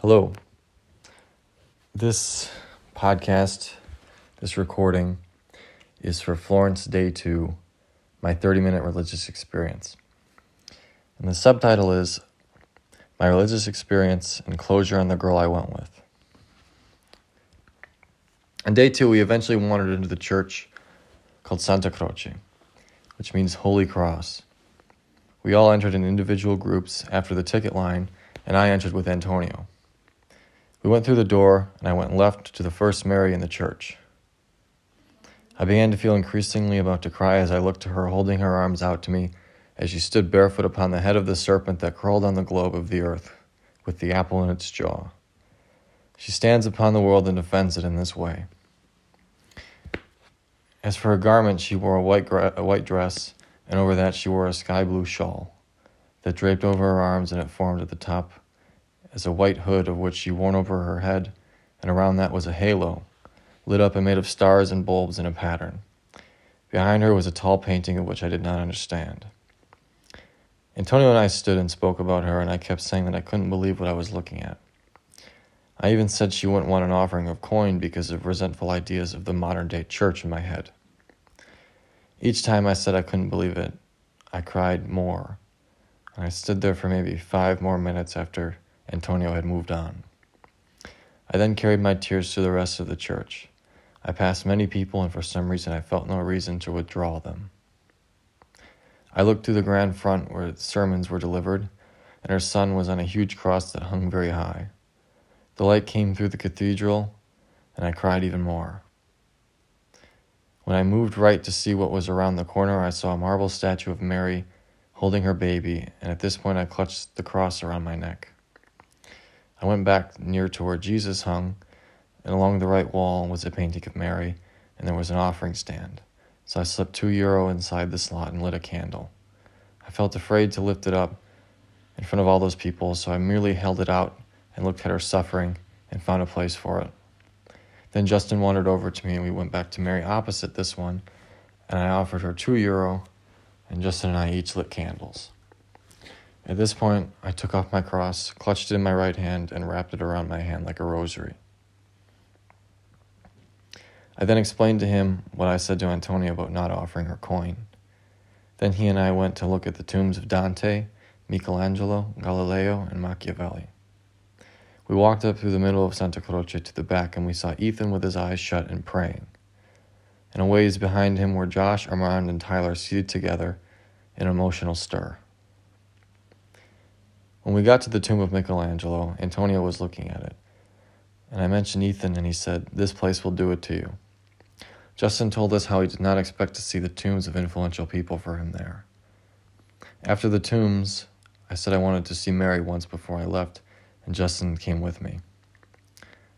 Hello. This podcast, this recording, is for Florence Day 2, my 30 minute religious experience. And the subtitle is My Religious Experience and Closure on the Girl I Went With. On day two, we eventually wandered into the church called Santa Croce, which means Holy Cross. We all entered in individual groups after the ticket line, and I entered with Antonio. We went through the door, and I went left to the first Mary in the church. I began to feel increasingly about to cry as I looked to her holding her arms out to me as she stood barefoot upon the head of the serpent that crawled on the globe of the earth, with the apple in its jaw. She stands upon the world and defends it in this way. As for her garment, she wore a white, gra- a white dress, and over that she wore a sky blue shawl that draped over her arms and it formed at the top as a white hood of which she worn over her head, and around that was a halo, lit up and made of stars and bulbs in a pattern. Behind her was a tall painting of which I did not understand. Antonio and I stood and spoke about her, and I kept saying that I couldn't believe what I was looking at. I even said she wouldn't want an offering of coin because of resentful ideas of the modern day church in my head. Each time I said I couldn't believe it, I cried more, and I stood there for maybe five more minutes after Antonio had moved on. I then carried my tears to the rest of the church. I passed many people, and for some reason I felt no reason to withdraw them. I looked through the grand front where sermons were delivered, and her son was on a huge cross that hung very high. The light came through the cathedral, and I cried even more. When I moved right to see what was around the corner, I saw a marble statue of Mary holding her baby, and at this point I clutched the cross around my neck. I went back near to where Jesus hung, and along the right wall was a painting of Mary, and there was an offering stand. So I slipped two euro inside the slot and lit a candle. I felt afraid to lift it up in front of all those people, so I merely held it out and looked at her suffering and found a place for it. Then Justin wandered over to me and we went back to Mary opposite this one, and I offered her two euro, and Justin and I each lit candles. At this point, I took off my cross, clutched it in my right hand, and wrapped it around my hand like a rosary. I then explained to him what I said to Antonio about not offering her coin. Then he and I went to look at the tombs of Dante, Michelangelo, Galileo, and Machiavelli. We walked up through the middle of Santa Croce to the back, and we saw Ethan with his eyes shut and praying. And a ways behind him were Josh, Armand, and Tyler seated together in emotional stir. When we got to the tomb of Michelangelo, Antonio was looking at it. And I mentioned Ethan, and he said, This place will do it to you. Justin told us how he did not expect to see the tombs of influential people for him there. After the tombs, I said I wanted to see Mary once before I left, and Justin came with me.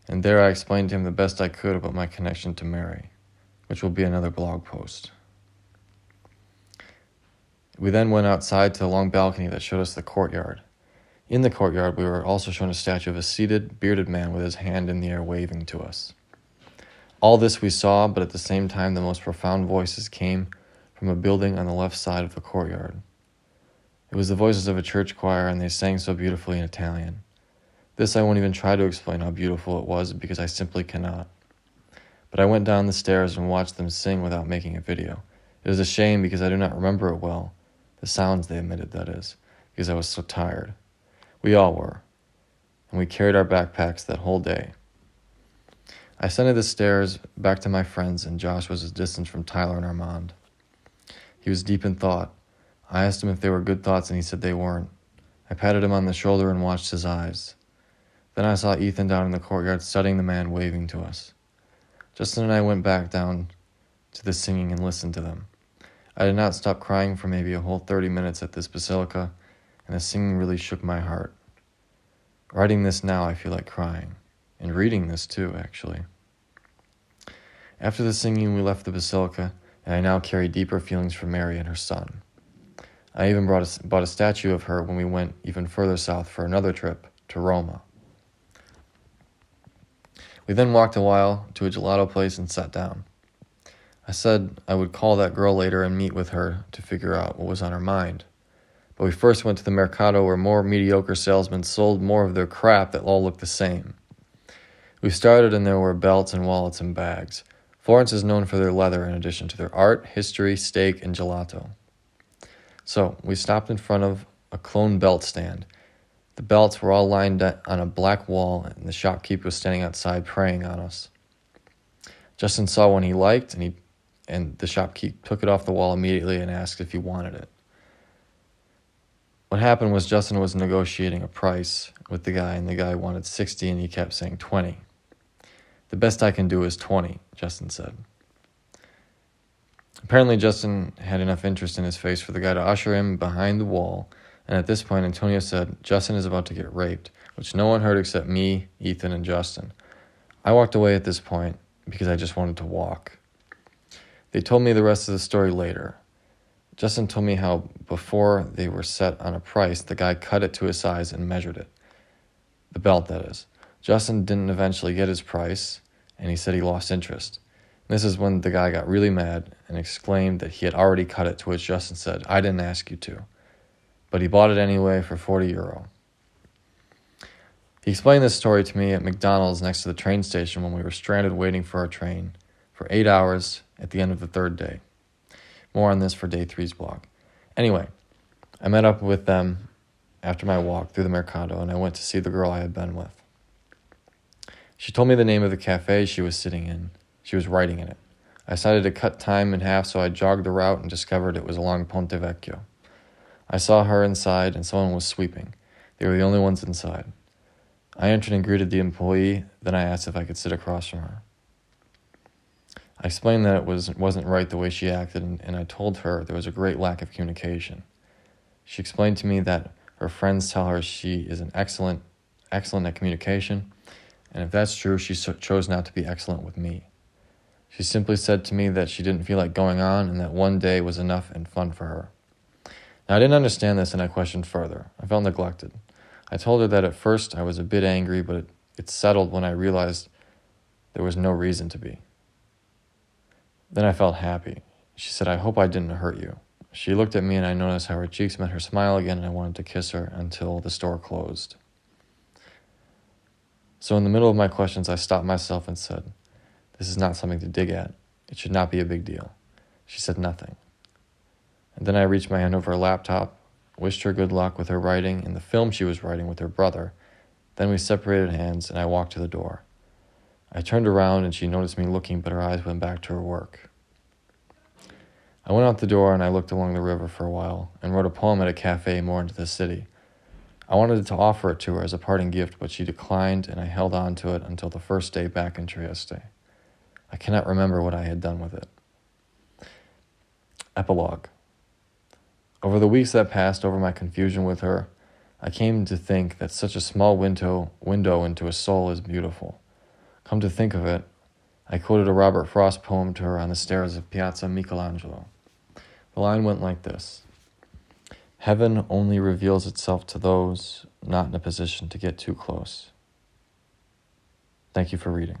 And there I explained to him the best I could about my connection to Mary, which will be another blog post. We then went outside to the long balcony that showed us the courtyard. In the courtyard, we were also shown a statue of a seated, bearded man with his hand in the air waving to us. All this we saw, but at the same time, the most profound voices came from a building on the left side of the courtyard. It was the voices of a church choir, and they sang so beautifully in Italian. This I won't even try to explain how beautiful it was because I simply cannot. But I went down the stairs and watched them sing without making a video. It is a shame because I do not remember it well, the sounds they emitted, that is, because I was so tired. We all were. And we carried our backpacks that whole day. I ascended the stairs back to my friends, and Josh was a distance from Tyler and Armand. He was deep in thought. I asked him if they were good thoughts, and he said they weren't. I patted him on the shoulder and watched his eyes. Then I saw Ethan down in the courtyard studying the man waving to us. Justin and I went back down to the singing and listened to them. I did not stop crying for maybe a whole 30 minutes at this basilica and the singing really shook my heart. Writing this now, I feel like crying, and reading this too, actually. After the singing, we left the basilica, and I now carry deeper feelings for Mary and her son. I even brought a, bought a statue of her when we went even further south for another trip to Roma. We then walked a while to a gelato place and sat down. I said I would call that girl later and meet with her to figure out what was on her mind. But we first went to the Mercado where more mediocre salesmen sold more of their crap that all looked the same. We started and there were belts and wallets and bags. Florence is known for their leather in addition to their art, history, steak, and gelato. So we stopped in front of a clone belt stand. The belts were all lined on a black wall, and the shopkeeper was standing outside preying on us. Justin saw one he liked, and he and the shopkeeper took it off the wall immediately and asked if he wanted it. What happened was Justin was negotiating a price with the guy, and the guy wanted 60, and he kept saying 20. The best I can do is 20, Justin said. Apparently, Justin had enough interest in his face for the guy to usher him behind the wall, and at this point, Antonio said, Justin is about to get raped, which no one heard except me, Ethan, and Justin. I walked away at this point because I just wanted to walk. They told me the rest of the story later. Justin told me how before they were set on a price, the guy cut it to his size and measured it. The belt, that is. Justin didn't eventually get his price, and he said he lost interest. this is when the guy got really mad and exclaimed that he had already cut it, to which Justin said, I didn't ask you to. But he bought it anyway for 40 euro. He explained this story to me at McDonald's next to the train station when we were stranded waiting for our train for eight hours at the end of the third day. More on this for day three's blog. Anyway, I met up with them after my walk through the Mercado and I went to see the girl I had been with. She told me the name of the cafe she was sitting in. She was writing in it. I decided to cut time in half, so I jogged the route and discovered it was along Ponte Vecchio. I saw her inside, and someone was sweeping. They were the only ones inside. I entered and greeted the employee, then I asked if I could sit across from her. I explained that it was, wasn't right the way she acted, and, and I told her there was a great lack of communication. She explained to me that her friends tell her she is an excellent, excellent at communication, and if that's true, she so- chose not to be excellent with me. She simply said to me that she didn't feel like going on and that one day was enough and fun for her. Now, I didn't understand this and I questioned further. I felt neglected. I told her that at first I was a bit angry, but it, it settled when I realized there was no reason to be. Then I felt happy. She said, I hope I didn't hurt you. She looked at me and I noticed how her cheeks met her smile again and I wanted to kiss her until the store closed. So, in the middle of my questions, I stopped myself and said, This is not something to dig at. It should not be a big deal. She said nothing. And then I reached my hand over her laptop, wished her good luck with her writing and the film she was writing with her brother. Then we separated hands and I walked to the door. I turned around and she noticed me looking, but her eyes went back to her work. I went out the door and I looked along the river for a while and wrote a poem at a cafe more into the city. I wanted to offer it to her as a parting gift, but she declined, and I held on to it until the first day back in Trieste. I cannot remember what I had done with it. Epilogue Over the weeks that passed over my confusion with her, I came to think that such a small window, window into a soul is beautiful. Come to think of it, I quoted a Robert Frost poem to her on the stairs of Piazza Michelangelo. The line went like this Heaven only reveals itself to those not in a position to get too close. Thank you for reading.